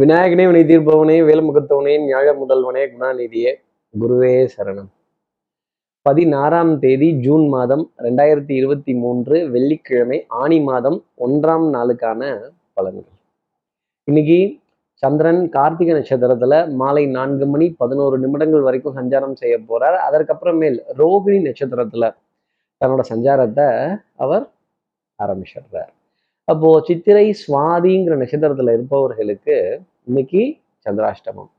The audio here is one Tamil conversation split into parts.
விநாயகனே வினை தீர்ப்பவனே வேலமுகத்தவனே ஞாழ முதல்வனே குணாநிதியே குருவே சரணம். பதினாறாம் தேதி ஜூன் மாதம் ரெண்டாயிரத்தி இருபத்தி மூன்று வெள்ளிக்கிழமை ஆணி மாதம் ஒன்றாம் நாளுக்கான பலன்கள். இன்னைக்கு சந்திரன் கார்த்திகை நட்சத்திரத்துல மாலை நான்கு மணி பதினோரு நிமிடங்கள் வரைக்கும் சஞ்சாரம் செய்ய போறார். அதற்கப்புறமேல் ரோகிணி நட்சத்திரத்துல தன்னோட சஞ்சாரத்தை அவர் ஆரம்பிச்சிடுறார். அப்போ சித்திரை சுவாதிங்கிற நட்சத்திரத்துல இருப்பவர்களுக்கு இன்னைக்கு சந்திராஷ்டமம்.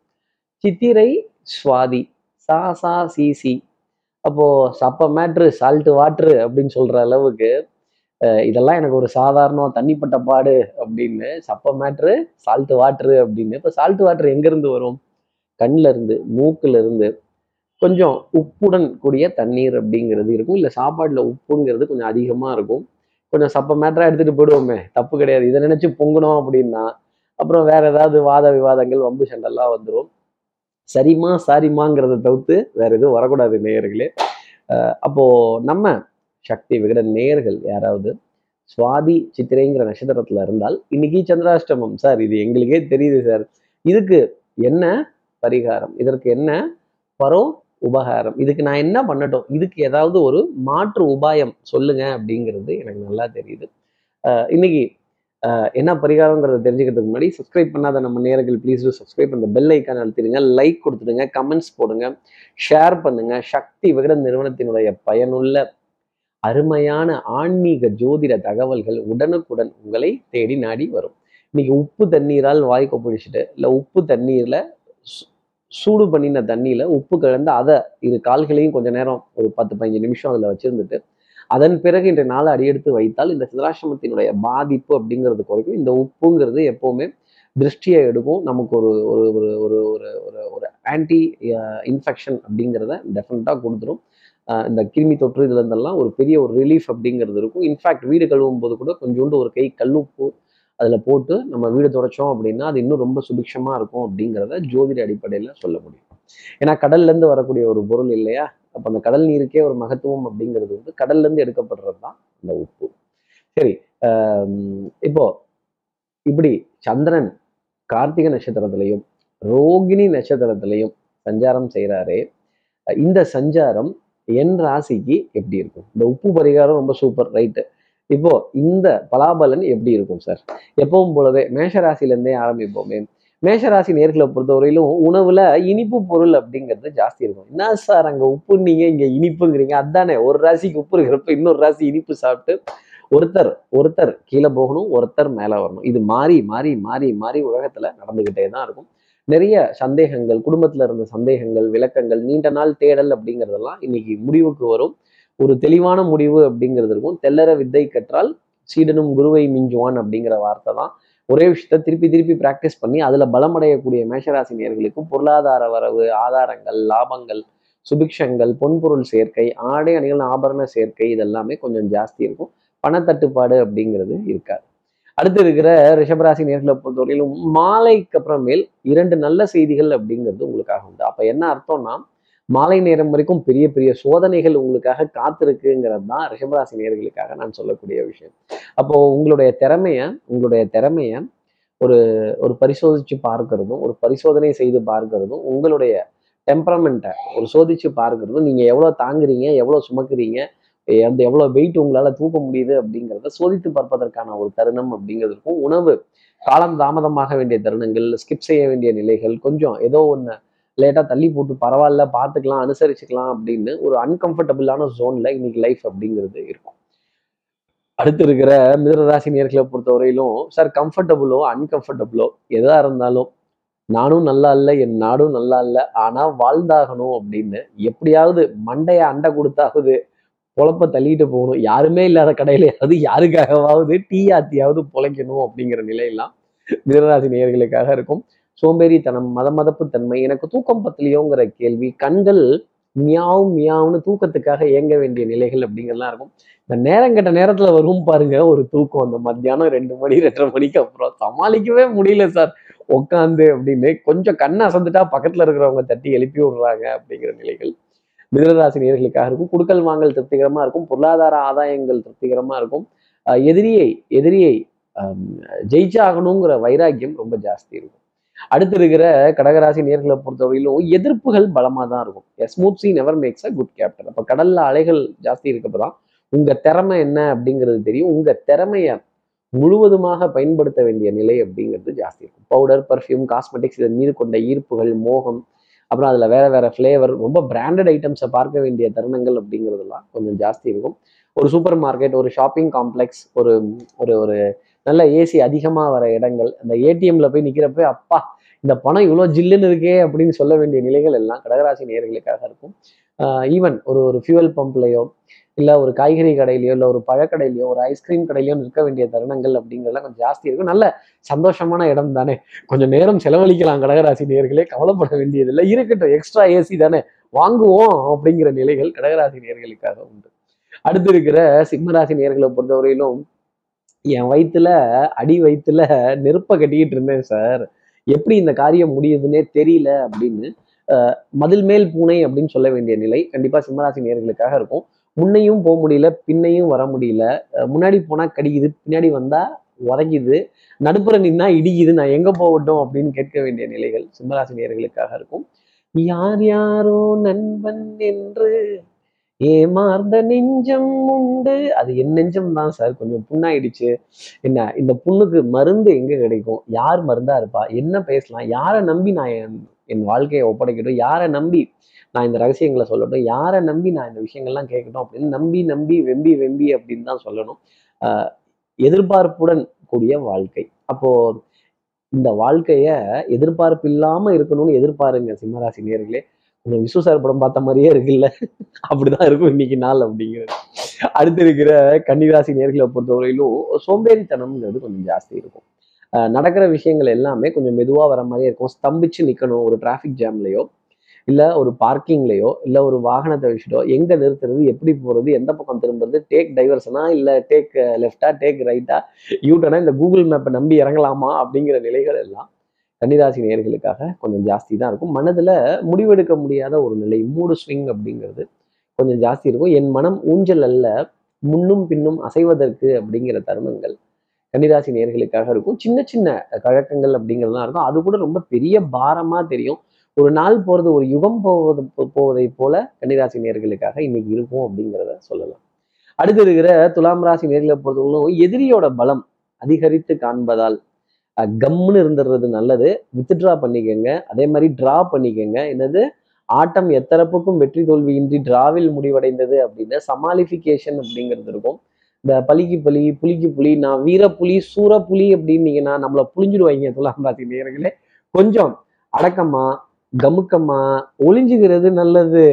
சித்திரை சுவாதி சா சா சி சி. அப்போ சப்ப மேட்ரு சால்ட்டு வாட்ரு அப்படின்னு சொல்ற அளவுக்கு இதெல்லாம் எனக்கு ஒரு சாதாரணம் தண்ணிப்பட்ட பாடு அப்படின்னு சப்ப மேட்ரு சால்ட்டு வாட்ரு அப்படின்னு. இப்போ சால்ட்டு வாட்ரு எங்கேருந்து வரும்? கண்ணில் இருந்து மூக்கில் இருந்து. கொஞ்சம் உப்புடன் கூடிய தண்ணீர் அப்படிங்கிறது இருக்கும். இல்லை சாப்பாட்டில் உப்புங்கிறது கொஞ்சம் அதிகமாக இருக்கும். கொஞ்சம் சப்ப மேட்டராக எடுத்துகிட்டு போயிடுவோமே. தப்பு கிடையாது. இதை நினச்சி பொங்கணும் அப்படின்னா அப்புறம் வேற ஏதாவது வாத விவாதங்கள் வம்பு சண்டெல்லாம் வந்துடும் சரிம்மா சாரிமாங்கிறத தவிர்த்து வேற எதுவும் வரக்கூடாது நேயர்களே. அப்போது அப்போ நம்ம சக்தி விகட நேயர்கள் யாராவது சுவாதி சித்திரைங்கிற நட்சத்திரத்துல இருந்தால் இன்னைக்கு சந்திராஷ்டமம் சார். இது எங்களுக்கே தெரியுது சார். இதுக்கு என்ன பரிகாரம்? இதற்கு என்ன பரோ உபகாரம். இதுக்கு நான் என்ன பண்ணட்டும்? இதுக்கு ஏதாவது ஒரு மாற்று உபாயம் சொல்லுங்க அப்படிங்கிறது எனக்கு நல்லா தெரியுது. இன்னைக்கு என்ன பரிகாரங்கிறத தெரிஞ்சுக்கிறதுக்கு முன்னாடி சப்ஸ்கிரைப் பண்ணாத நம்ம நேரங்கள் ப்ளீஸ் சப்ஸ்கிரைப் அந்த பெல் ஐக்கான் அழுத்திடுங்க. லைக் கொடுத்துடுங்க கமெண்ட்ஸ் போடுங்க ஷேர் பண்ணுங்க. சக்தி விகடன் நிறுவனத்தினுடைய பயனுள்ள அருமையான ஆன்மீக ஜோதிட தகவல்கள் உடனுக்குடன் உங்களை தேடி நாடி வரும். இன்னைக்கு உப்பு தண்ணீரால் வாய் கொப்பிடிச்சிட்டு இல்லை உப்பு தண்ணீரில் சூடு பண்ணின தண்ணியில் உப்பு கலந்து அதை இரு கால்களையும் கொஞ்ச நேரம் ஒரு பத்து பதினஞ்சு நிமிஷம் அதில் வச்சுருந்துட்டு அதன் பிறகு இன்றைய நாளை அடியெடுத்து வைத்தால் இந்த சிதராசிரமத்தினுடைய பாதிப்பு அப்படிங்கிறது குறைக்கும். இந்த உப்புங்கிறது எப்போவுமே திருஷ்டியை எடுக்கும். நமக்கு ஒரு ஒரு ஒரு ஒரு ஒரு ஒரு ஒரு ஆன்டி இன்ஃபெக்ஷன் அப்படிங்கிறத டெஃபினட்டாக கொடுத்துரும். இந்த கிருமி தொற்று இதுல இருந்தெல்லாம் ஒரு பெரிய ஒரு ரிலீஃப் அப்படிங்கிறது இருக்கும். இன்ஃபேக்ட் வீடு கழுவும் போது கூட கொஞ்சோண்டு ஒரு கை கல்லுப்பு அதில் போட்டு நம்ம வீடு துடைச்சோம் அப்படின்னா அது இன்னும் ரொம்ப சுபிக்ஷமாக இருக்கும் அப்படிங்கிறத ஜோதிட அடிப்படையில் சொல்ல முடியும். ஏன்னா கடல்லேருந்து வரக்கூடிய ஒரு பொருள் இல்லையா? அப்போ அந்த கடல் நீருக்கே ஒரு மகத்துவம் அப்படிங்கிறது வந்து கடல்லேருந்து எடுக்கப்படுறது தான் இந்த உப்பு. சரி இப்போ இப்படி சந்திரன் கார்த்திகை நட்சத்திரத்திலையும் ரோகிணி நட்சத்திரத்திலையும் சஞ்சாரம் செய்கிறாரே இந்த சஞ்சாரம் என் ராசிக்கு எப்படி இருக்கும்? இந்த உப்பு பரிகாரம் ரொம்ப சூப்பர் ரைட்டு? இப்போ இந்த பலாபலன் எப்படி இருக்கும் சார் எப்பவும் போலவே மேஷராசிலேருந்தே ஆரம்பிப்போமே. மேஷராசி நேர்களை பொறுத்தவரையிலும் உணவுல இனிப்பு பொருள் அப்படிங்கிறது ஜாஸ்தி இருக்கும். என்ன சார் அங்க உப்புன்னீங்க இங்க இனிப்புங்கிறீங்க? அதானே ஒரு ராசிக்கு உப்பு இருக்கிறப்ப இன்னொரு ராசி இனிப்பு சாப்பிட்டு ஒருத்தர் ஒருத்தர் கீழே போகணும் ஒருத்தர் மேலே வரணும். இது மாறி மாறி மாறி மாறி உலகத்துல நடந்துகிட்டே தான் இருக்கும். நிறைய சந்தேகங்கள் குடும்பத்துல இருந்த சந்தேகங்கள் விளக்கங்கள் நீண்ட நாள் தேடல் அப்படிங்கிறதெல்லாம் இன்னைக்கு முடிவுக்கு வரும். ஒரு தெளிவான முடிவு அப்படிங்கிறது இருக்கும். தெல்லற வித்தை கற்றால் சீடனும் குருவை மிஞ்சுவான் அப்படிங்கிற வார்த்தை தான். ஒரே விஷயத்த திருப்பி திருப்பி பிராக்டிஸ் பண்ணி அதுல பலமடையக்கூடிய மேஷராசி நேர்களுக்கும் பொருளாதார வரவு ஆதாரங்கள் லாபங்கள் சுபிக்ஷங்கள் பொன்பொருள் சேர்க்கை ஆடை அணிகள் ஆபரண சேர்க்கை இதெல்லாமே கொஞ்சம் ஜாஸ்தி இருக்கும். பணத்தட்டுப்பாடு அப்படிங்கிறது இருக்காது. அடுத்து இருக்கிற ரிஷபராசி நேர்களை பொறுத்தவரையிலும் மாலைக்கு அப்புறமேல் இரண்டு நல்ல செய்திகள் அப்படிங்கிறது உங்களுக்காக உண்டு. அப்போ என்ன அர்த்தம்னா மாலை நேரம் வரைக்கும் பெரிய பெரிய சோதனைகள் உங்களுக்காக காத்திருக்குங்கிறது தான் ரிஷபராசி நேர்களுக்காக நான் சொல்லக்கூடிய விஷயம். அப்போ உங்களுடைய திறமைய உங்களுடைய திறமைய ஒரு ஒரு பரிசோதிச்சு பார்க்கறதும் ஒரு பரிசோதனை செய்து பார்க்கறதும் உங்களுடைய டெம்பரமெண்ட்டை ஒரு சோதிச்சு பார்க்கறதும் நீங்க எவ்வளவு தாங்குறீங்க எவ்வளவு சுமக்குறீங்க அந்த எவ்வளவு வெயிட் உங்களால தூக்க முடியுது அப்படிங்கிறத சோதித்து பார்ப்பதற்கான ஒரு தருணம் அப்படிங்கிறது இருக்கும். உணவு காலம் தாமதமாக வேண்டிய தருணங்கள் ஸ்கிப் செய்ய வேண்டிய நிலைகள் கொஞ்சம் ஏதோ ஒன்று லேட்டாக தள்ளி போட்டு பரவாயில்ல பார்த்துக்கலாம் அனுசரிச்சுக்கலாம் அப்படின்னு ஒரு அன்கம்ஃபர்டபுளான ஜோனில் இன்னைக்கு லைஃப் அப்படிங்கிறது இருக்கும். அடுத்து இருக்கிற மிதனராசி நேர்களை பொறுத்தவரையிலும் சார் கம்ஃபர்டபுளோ அன்கம்ஃபர்டபுளோ எதாக இருந்தாலும் நானும் நல்லா இல்லை என் நாடும் நல்லா இல்லை ஆனால் வாழ்ந்தாகணும் அப்படின்னு எப்படியாவது மண்டையை அண்டை கொடுத்தாவது பொழப்ப தள்ளிட்டு போகணும் யாருமே இல்லாத கடையிலையாவது யாருக்காகவாவது டீ ஆத்தியாவது பொழைக்கணும் அப்படிங்கிற நிலையெல்லாம் மிதனராசி நேர்களுக்காக இருக்கும். சோம்பேறித்தனம் மத மதப்பு தன்மை எனக்கு தூக்கம் பத்தலையோங்கிற கேள்வி கண்கள் மியாவும் மியாவும்னு தூக்கத்துக்காக இயங்க வேண்டிய நிலைகள் அப்படிங்கிறதுலாம் இருக்கும். இந்த நேரம் கட்ட நேரத்துல வரும் பாருங்க ஒரு தூக்கம். அந்த மத்தியானம் ரெண்டு மணி ரெண்டரை மணிக்கு அப்புறம் சமாளிக்கவே முடியல சார். உட்காந்து அப்படின்னு கொஞ்சம் கண்ணை அசந்துட்டா பக்கத்துல இருக்கிறவங்க தட்டி எழுப்பி விடுறாங்க அப்படிங்கிற நிலைகள். மிதனராசி நேர்களுக்காக இருக்கும். குடுக்கல் வாங்கல் திருப்திகரமா இருக்கும். பொருளாதார ஆதாயங்கள் திருப்திகரமா இருக்கும். எதிரியை எதிரியை ஜெயிச்சாகணுங்கிற வைராக்கியம் ரொம்ப ஜாஸ்தி இருக்கும். அடுத்து இருக்கிற கடகராசி நேர்களை பொறுத்தவரையிலும் எதிர்ப்புகள் பலமாக தான் இருக்கும். Smooth sea never makes a good captain அப்போ கடலில் அலைகள் ஜாஸ்தி இருக்கப்பதான் உங்கள் திறமை என்ன அப்படிங்கிறது தெரியும். உங்கள் திறமைய முழுவதுமாக பயன்படுத்த வேண்டிய நிலை அப்படிங்கிறது ஜாஸ்தி இருக்கும். பவுடர் பர்ஃப்யூம் காஸ்மெட்டிக்ஸ் இதன் மீது கொண்ட ஈர்ப்புகள் மோகம் அப்புறம் அதில் வேற வேற ஃப்ளேவர் ரொம்ப பிராண்டட் ஐட்டம்ஸை பார்க்க வேண்டிய தருணங்கள் அப்படிங்கிறதுலாம் கொஞ்சம் ஜாஸ்தி இருக்கும். ஒரு சூப்பர் மார்க்கெட் ஒரு ஷாப்பிங் காம்ப்ளெக்ஸ் ஒரு ஒரு ஒரு நல்ல ஏசி அதிகமாக வர இடங்கள். அந்த ஏடிஎம்ல போய் நிற்கிறப்ப அப்பா இந்த பணம் இவ்வளோ ஜில்லுன்னு இருக்கே அப்படின்னு சொல்ல வேண்டிய நிலைகள் எல்லாம் கடகராசி நேர்களுக்காக இருக்கும். ஈவன் ஒரு ஒரு ஃபியூவல் பம்ப்லையோ இல்லை ஒரு காய்கறி கடையிலையோ இல்லை ஒரு பழக்கடையிலையோ ஒரு ஐஸ்கிரீம் கடையிலையோ இருக்க வேண்டிய தருணங்கள் அப்படிங்கிறதெல்லாம் கொஞ்சம் ஜாஸ்தி இருக்கும். நல்ல சந்தோஷமான இடம் தானே. கொஞ்சம் நேரம் செலவழிக்கலாம் கடகராசி நேர்களே கவலைப்பட வேண்டியதில்லை. இருக்கட்டும் எக்ஸ்ட்ரா ஏசி தானே. வாங்குவோம் அப்படிங்கிற நிலைகள் கடகராசி நேர்களுக்காக உண்டு. அடுத்து இருக்கிற சிம்மராசி நேர்களை பொறுத்தவரையிலும் என் வயிற்றுல அடி வயிற்றுல நெருப்பை கட்டிக்கிட்டு இருந்தேன் சார் எப்படி இந்த காரியம் முடியுதுன்னே தெரியல அப்படின்னு மதில் மேல் பூனை அப்படின்னு சொல்ல வேண்டிய நிலை கண்டிப்பாக சிம்மராசி நேர்களுக்காக இருக்கும். முன்னையும் போக முடியல பின்னையும் வர முடியல. முன்னாடி போனால் கடிக்குது பின்னாடி வந்தால் உதைக்குது. நடுப்புற நின்னா இடிக்குது நான் எங்கே போகட்டும் அப்படின்னு கேட்க வேண்டிய நிலைகள் சிம்மராசி நேர்களுக்காக இருக்கும். யார் யாரோ நண்பன் என்று ஏமார்ந்த நெஞ்சம் உண்டு. அது என் நெஞ்சம் தான் சார். கொஞ்சம் புண்ணாயிடுச்சு. என்ன இந்த புண்ணுக்கு மருந்து எங்க கிடைக்கும்? யார் மருந்தா இருப்பா? என்ன பேசலாம்? யாரை நம்பி நான் என் என் வாழ்க்கையை ஒப்படைக்கட்டும்? யாரை நம்பி நான் இந்த ரகசியங்களை சொல்லட்டும்? யாரை நம்பி நான் இந்த விஷயங்கள்லாம் கேட்கட்டும்? அப்படின்னு நம்பி நம்பி வெம்பி வெம்பி அப்படின்னு தான் சொல்லணும். எதிர்பார்ப்புடன் கூடிய வாழ்க்கை. அப்போ இந்த வாழ்க்கைய எதிர்பார்ப்பு இல்லாம இருக்கணும்னு எதிர்பாருங்க சிம்மராசி நேர்களே. கொஞ்சம் விஸ்வ சார் படம் பார்த்த மாதிரியே இருக்குல்ல? அப்படிதான் இருக்கும் இன்னைக்கு நாள் அப்படிங்கிறது. அடுத்து இருக்கிற கன்னிராசி நேர்களை பொறுத்தவரையிலும் சோம்பேறித்தனம்ங்கிறது கொஞ்சம் ஜாஸ்தி இருக்கும். நடக்கிற விஷயங்கள் எல்லாமே கொஞ்சம் மெதுவாக வர மாதிரியே இருக்கும். ஸ்தம்பிச்சு நிற்கணும் ஒரு டிராஃபிக் ஜாம்லேயோ இல்லை ஒரு பார்க்கிங்லேயோ இல்லை ஒரு வாகனத்தை வச்சுட்டோ எங்கே நிறுத்துறது எப்படி போகிறது எந்த பக்கம் திரும்புறது டேக் டைவர்ஷனா இல்லை டேக் லெஃப்டா டேக் ரைட்டா யூட்டனா இந்த கூகுள் மேப்பை நம்பி இறங்கலாமா அப்படிங்கிற நிலைகள் எல்லாம் கன்னிராசி நேர்களுக்காக கொஞ்சம் ஜாஸ்தி தான் இருக்கும். மனதில் முடிவெடுக்க முடியாத ஒரு நிலை மூடு ஸ்விங் அப்படிங்கிறது கொஞ்சம் ஜாஸ்தி இருக்கும். என் மனம் ஊஞ்சல் அல்ல முன்னும் பின்னும் அசைவதற்கு அப்படிங்கிற தருணங்கள் கன்னிராசி நேர்களுக்காக இருக்கும். சின்ன சின்ன கழக்கங்கள் அப்படிங்கிறதுலாம் இருக்கும். அது கூட ரொம்ப பெரிய பாரமா தெரியும். ஒரு நாள் போறது ஒரு யுகம் போவது போவதை போல கன்னிராசி நேர்களுக்காக இன்னைக்கு இருக்கும் அப்படிங்கிறத சொல்லலாம். அடுத்து இருக்கிற துலாம் ராசி நேர்களை பொறுத்தவரைக்கும் எதிரியோட பலம் அதிகரித்து காண்பதால் கம்னு இருந்துடுறது நல்லது. வித்ட்ரா பண்ணிக்கோங்க. அதே மாதிரி ட்ரா பண்ணிக்கோங்க. என்னது? ஆட்டம் எத்தரப்புக்கும் வெற்றி தோல்வியின்றி டிராவில் முடிவடைந்தது அப்படின்னா சமாளிஃபிகேஷன் அப்படிங்கிறது இருக்கும். இந்த பலிக்கு பலி புலிக்கு புலி நான் வீர புலி சூர புலி அப்படின்னீங்கன்னா நம்மளை புளிஞ்சிடுவாங்க துலாம் ராசி நேர்களே கொஞ்சம் அடக்கமா கமுக்கமா ஒளிஞ்சுகிறது நல்லது.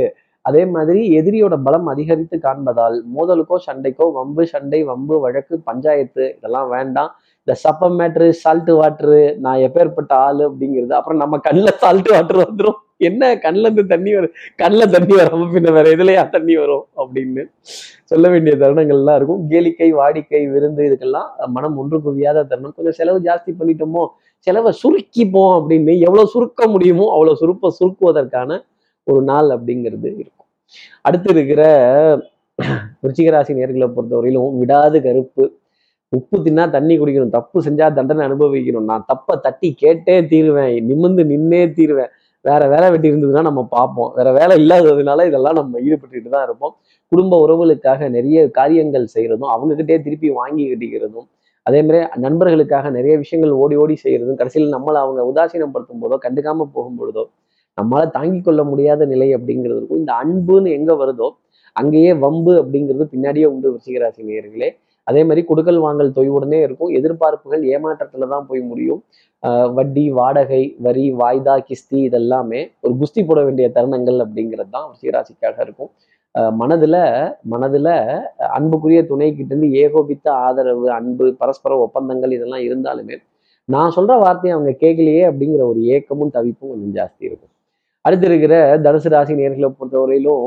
அதே மாதிரி எதிரியோட பலம் அதிகரித்து காண்பதால் மோதலுக்கோ சண்டைக்கோ வம்பு சண்டை வம்பு வழக்கு பஞ்சாயத்து இதெல்லாம் வேண்டாம். இந்த சப்ப மேட்ரு சால்ட்டு வாட்ரு நான் எப்பேற்பட்ட ஆள் அப்படிங்கிறது. அப்புறம் நம்ம கண்ணில் சால்ட்டு வாட்டர் வந்துடும் என்ன? கண்ணில் இருந்து தண்ணி வரும். கண்ணில் தண்ணி வராமல் பின்ன வேற எதுலையா தண்ணி வரும் அப்படின்னு சொல்ல வேண்டிய தருணங்கள்லாம் இருக்கும். கேலிக்கை வாடிக்கை விருந்து இதுக்கெல்லாம் மனம் ஒன்று குவியாத தருணம். கொஞ்சம் செலவு ஜாஸ்தி பண்ணிட்டோமோ செலவை சுருக்கிப்போம் அப்படின்னு எவ்வளவு சுருக்க முடியுமோ அவ்வளோ சுருப்ப சுருக்குவதற்கான ஒரு நாள் அப்படிங்கிறது இருக்கும். அடுத்து இருக்கிற ருச்சிகராசி நேர்களை பொறுத்தவரையிலும் விடாது கருப்பு. உப்பு தின்னா தண்ணி குடிக்கணும். தப்பு செஞ்சா தண்டனை அனுபவிக்கணும். நான் தப்பை தட்டி கேட்டே தீருவேன். நிமிந்து நின்னே தீருவேன். வேற வேலை வெட்டி இருந்ததுன்னா நம்ம பார்ப்போம். வேற வேலை இல்லாததுனால இதெல்லாம் நம்ம ஈடுபட்டுட்டு தான் இருப்போம். குடும்ப உறவுகளுக்காக நிறைய காரியங்கள் செய்கிறதும் அவங்ககிட்டே திருப்பி வாங்கி கட்டிக்கிறதும் அதே மாதிரி நண்பர்களுக்காக நிறைய விஷயங்கள் ஓடி ஓடி செய்யறதும் கடைசியில் நம்மளை அவங்க உதாசீனப்படுத்தும் போதோ கண்டுக்காம போகும் பொழுதோ நம்மளால் தாங்கி கொள்ள முடியாத நிலை அப்படிங்கிறது இருக்கும் இந்த அன்புன்னு எங்கே வருதோ அங்கேயே வம்பு அப்படிங்கிறது பின்னாடியே உண்டு ரிஷிகராசி நேர்களே அதே மாதிரி கொடுக்கல் வாங்கல் தொய்வுடனே இருக்கும். எதிர்பார்ப்புகள் ஏமாற்றத்துல தான் போய் முடியும். வட்டி வாடகை வரி வாய்தா கிஸ்தி இதெல்லாமே ஒரு குஸ்தி போட வேண்டிய தருணங்கள் அப்படிங்கிறது தான் சீராசிக்காக இருக்கும். மனதுல மனதுல அன்புக்குரிய துணை இருந்து ஏகோபித்த ஆதரவு அன்பு பரஸ்பர ஒப்பந்தங்கள் இதெல்லாம் இருந்தாலுமே நான் சொல்ற வார்த்தையை அவங்க கேட்கலையே அப்படிங்கிற ஒரு ஏக்கமும் தவிப்பும் கொஞ்சம் ஜாஸ்தி இருக்கும். அடுத்து இருக்கிற தனுசு ராசி நேர்களை பொறுத்தவரையிலும்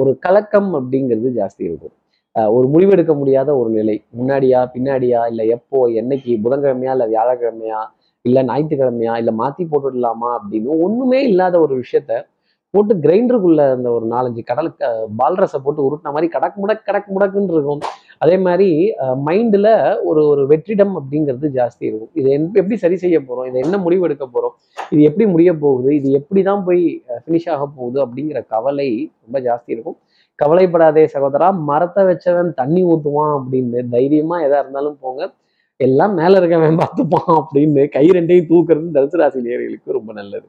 ஒரு கலக்கம் அப்படிங்கிறது ஜாஸ்தி இருக்கும். ஒரு முடிவெடுக்க முடியாத ஒரு நிலை. முன்னாடியா பின்னாடியா இல்லை எப்போ என்னைக்கு புதன்கிழமையா இல்லை வியாழக்கிழமையா இல்லை ஞாயிற்றுக்கிழமையா இல்லை மாற்றி போட்டுடலாமா அப்படின்னு ஒன்றுமே இல்லாத ஒரு விஷயத்த போட்டு கிரைண்டருக்குள்ள அந்த ஒரு நாலஞ்சு கடலுக்கு பால்ரஸை போட்டு உருட்டின மாதிரி கடக்கு முடக் கடக்கு முடக்குன்னு இருக்கும். அதே மாதிரி மைண்டில் ஒரு ஒரு வெற்றிடம் அப்படிங்கிறது ஜாஸ்தி இருக்கும். இதை என்- எப்படி சரி செய்ய போகிறோம் இதை என்ன முடிவு எடுக்க போகிறோம் இது எப்படி முடிய போகுது? இது எப்படி தான் போய் ஃபினிஷ் ஆக போகுது அப்படிங்கிற கவலை ரொம்ப ஜாஸ்தி இருக்கும். கவலைப்படாதே சகோதரா மரத்தை வச்சவன் தண்ணி ஊற்றுவான் அப்படின்னு தைரியமா எதா இருந்தாலும் போங்க. எல்லாம் மேல இருக்கவன் பார்த்துப்பான் அப்படின்னு கை ரெண்டையும் தூக்குறது தனுசு ராசி நேர்களுக்கு ரொம்ப நல்லது.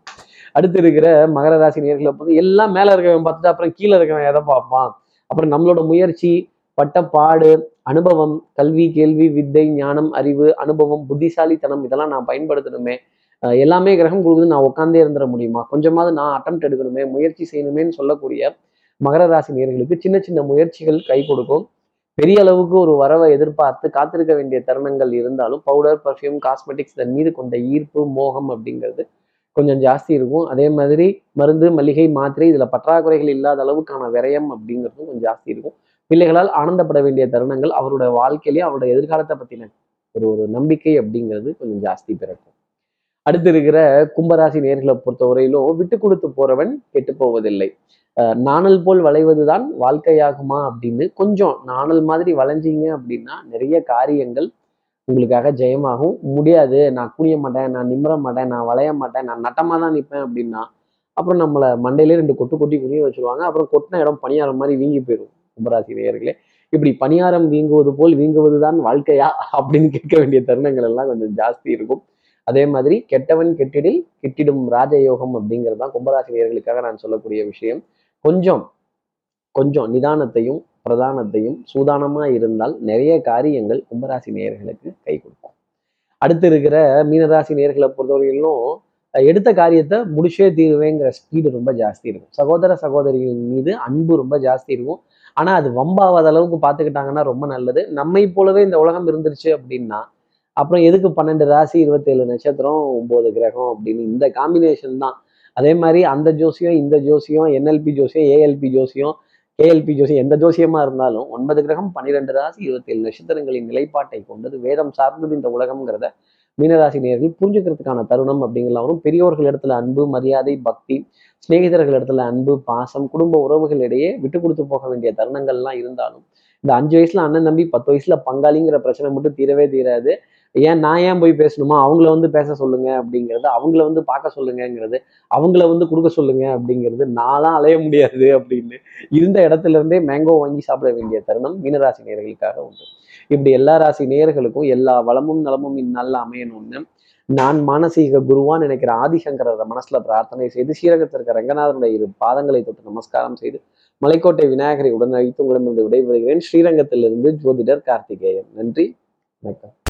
அடுத்து இருக்கிற மகர ராசி நேர்களை பார்த்து எல்லாம் மேல இருக்கவன் பார்த்துட்டு அப்புறம் கீழே இருக்கவன் எதை பார்ப்பான்? அப்புறம் நம்மளோட முயற்சி பட்ட பாடு அனுபவம் கல்வி கேள்வி வித்தை ஞானம் அறிவு அனுபவம் புத்திசாலித்தனம் இதெல்லாம் நான் பயன்படுத்தணுமே. எல்லாமே கிரகம் கொடுக்குது நான் உட்காந்தே இருந்துட முடியுமா? கொஞ்சமாவது நான் அட்டம் எடுக்கணுமே முயற்சி செய்யணுமேன்னு சொல்லக்கூடிய மகர ராசி நேர்களுக்கு சின்ன சின்ன முயற்சிகள் கை கொடுக்கும். பெரிய அளவுக்கு ஒரு வரவை எதிர்பார்த்து காத்திருக்க வேண்டிய தருணங்கள் இருந்தாலும் பவுடர் பர்ஃப்யூம் காஸ்மெட்டிக்ஸ் இதன் மீது கொண்ட ஈர்ப்பு மோகம் அப்படிங்கிறது கொஞ்சம் ஜாஸ்தி இருக்கும். அதே மாதிரி மருந்து மளிகை மாத்திரை இதில் பற்றாக்குறைகள் இல்லாத அளவுக்கான விரயம் அப்படிங்கிறதும் கொஞ்சம் ஜாஸ்தி இருக்கும். பிள்ளைகளால் ஆனந்தப்பட வேண்டிய தருணங்கள் அவரோட வாழ்க்கையிலேயே அவரோட எதிர்காலத்தை பற்றின ஒரு ஒரு நம்பிக்கை அப்படிங்கிறது கொஞ்சம் ஜாஸ்தி பிறக்கும். அடுத்து இருக்கிற கும்பராசி நேர்களை பொறுத்தவரையிலும் விட்டு கொடுத்து போறவன் கெட்டு போவதில்லை. நாணல் போல் வளைவதுதான் வாழ்க்கையாகுமா அப்படின்னு கொஞ்சம் நாணல் மாதிரி வளைஞ்சிங்க அப்படின்னா நிறைய காரியங்கள் உங்களுக்காக ஜெயமாகும். முடியாது. நான் குனிய மாட்டேன் நான் நிமிர மாட்டேன் நான் வளைய மாட்டேன் நான் நட்டமாக தான் நிற்பேன் அப்படின்னா அப்புறம் நம்மளை மண்டையிலே ரெண்டு கொட்டு கொட்டி குனிய வச்சிருவாங்க. அப்புறம் கொட்டின இடம் பணியாரம் மாதிரி வீங்கி போயிடும் கும்பராசி நேயர்களே. இப்படி பணியாரம் வீங்குவது போல் வீங்குவது தான் வாழ்க்கையா அப்படின்னு கேட்க வேண்டிய தருணங்கள் எல்லாம் கொஞ்சம் ஜாஸ்தி இருக்கும். அதே மாதிரி கெட்டவன் கெட்டிடில் கெட்டிடும் ராஜயோகம் அப்படிங்கிறது தான் கும்பராசி நேயர்களுக்காக நான் சொல்லக்கூடிய விஷயம். கொஞ்சம் கொஞ்சம் நிதானத்தையும் பிரதானத்தையும் சூதானமா இருந்தால் நிறைய காரியங்கள் கும்பராசி நேயர்களுக்கு கை கொடுக்கும். அடுத்து இருக்கிற மீனராசி நேயர்களை பொறுத்தவரையிலும் எடுத்த காரியத்தை முடிச்சே தீருவேங்கிற ஸ்பீடு ரொம்ப ஜாஸ்தி இருக்கும். சகோதர சகோதரிகள் மீது அன்பு ரொம்ப ஜாஸ்தி இருக்கும். ஆனா அது வம்பாவாத அளவுக்கு பார்த்துக்கிட்டாங்கன்னா ரொம்ப நல்லது. நம்மை போலவே இந்த உலகம் இருந்துருச்சு அப்படின்னா அப்புறம் எதுக்கு பன்னெண்டு ராசி இருபத்தேழு நட்சத்திரம் ஒன்பது கிரகம் அப்படின்னு இந்த காம்பினேஷன் தான். அதே மாதிரி அந்த ஜோசியம் இந்த ஜோசியம் என்எல்பி ஜோசியம் ஏஎல்பி ஜோசியம் கேஎல்பி ஜோசியம் எந்த ஜோசியமா இருந்தாலும் ஒன்பது கிரகம் பன்னிரெண்டு ராசி இருபத்தேழு நட்சத்திரங்களின் நிலைப்பாட்டை கொண்டது வேதம் சார்ந்தது இந்த உலகம்ங்கிறத மீனராசி நேர்கள் புரிஞ்சுக்கிறதுக்கான தருணம் அப்படிங்கலாம் வரும். பெரியோர்கள் இடத்துல அன்பு மரியாதை பக்தி சிநேகிதர்கள் இடத்துல அன்பு பாசம் குடும்ப உறவுகளிடையே விட்டு கொடுத்து போக வேண்டிய தருணங்கள்லாம் இருந்தாலும் இந்த அஞ்சு வயசுல அண்ணன் தம்பி பத்து வயசுல பங்காளிங்கிற பிரச்சனை மட்டும் தீரவே தீராது. ஏன் நான் ஏன் போய் பேசணுமா? அவங்கள வந்து பேச சொல்லுங்க அப்படிங்கிறது அவங்கள வந்து பார்க்க சொல்லுங்கங்கிறது அவங்கள வந்து கொடுக்க சொல்லுங்க அப்படிங்கிறது நான்லாம் அலைய முடியாது அப்படின்னு இருந்த இடத்துல இருந்தே மேங்கோ வாங்கி சாப்பிட வேண்டிய தருணம் மீனராசி நேர்களுக்காக உண்டு. இப்படி எல்லா ராசி நேயர்களுக்கும் எல்லா வளமும் நலமும் இந்நாளில் அமையணும்னு நான் மானசீக குருவான் நினைக்கிற ஆதிசங்கரரை மனசுல பிரார்த்தனை செய்து ஸ்ரீரகத்தில் இருக்க ரங்கநாதனுடைய இரு பாதங்களை தொட்டு நமஸ்காரம் செய்து மலைக்கோட்டை விநாயகரை உடன் அழைத்து உங்களிடமிருந்து விடைபெறுகிறேன். ஸ்ரீரங்கத்திலிருந்து ஜோதிடர் கார்த்திகேயன். நன்றி. வணக்கம்.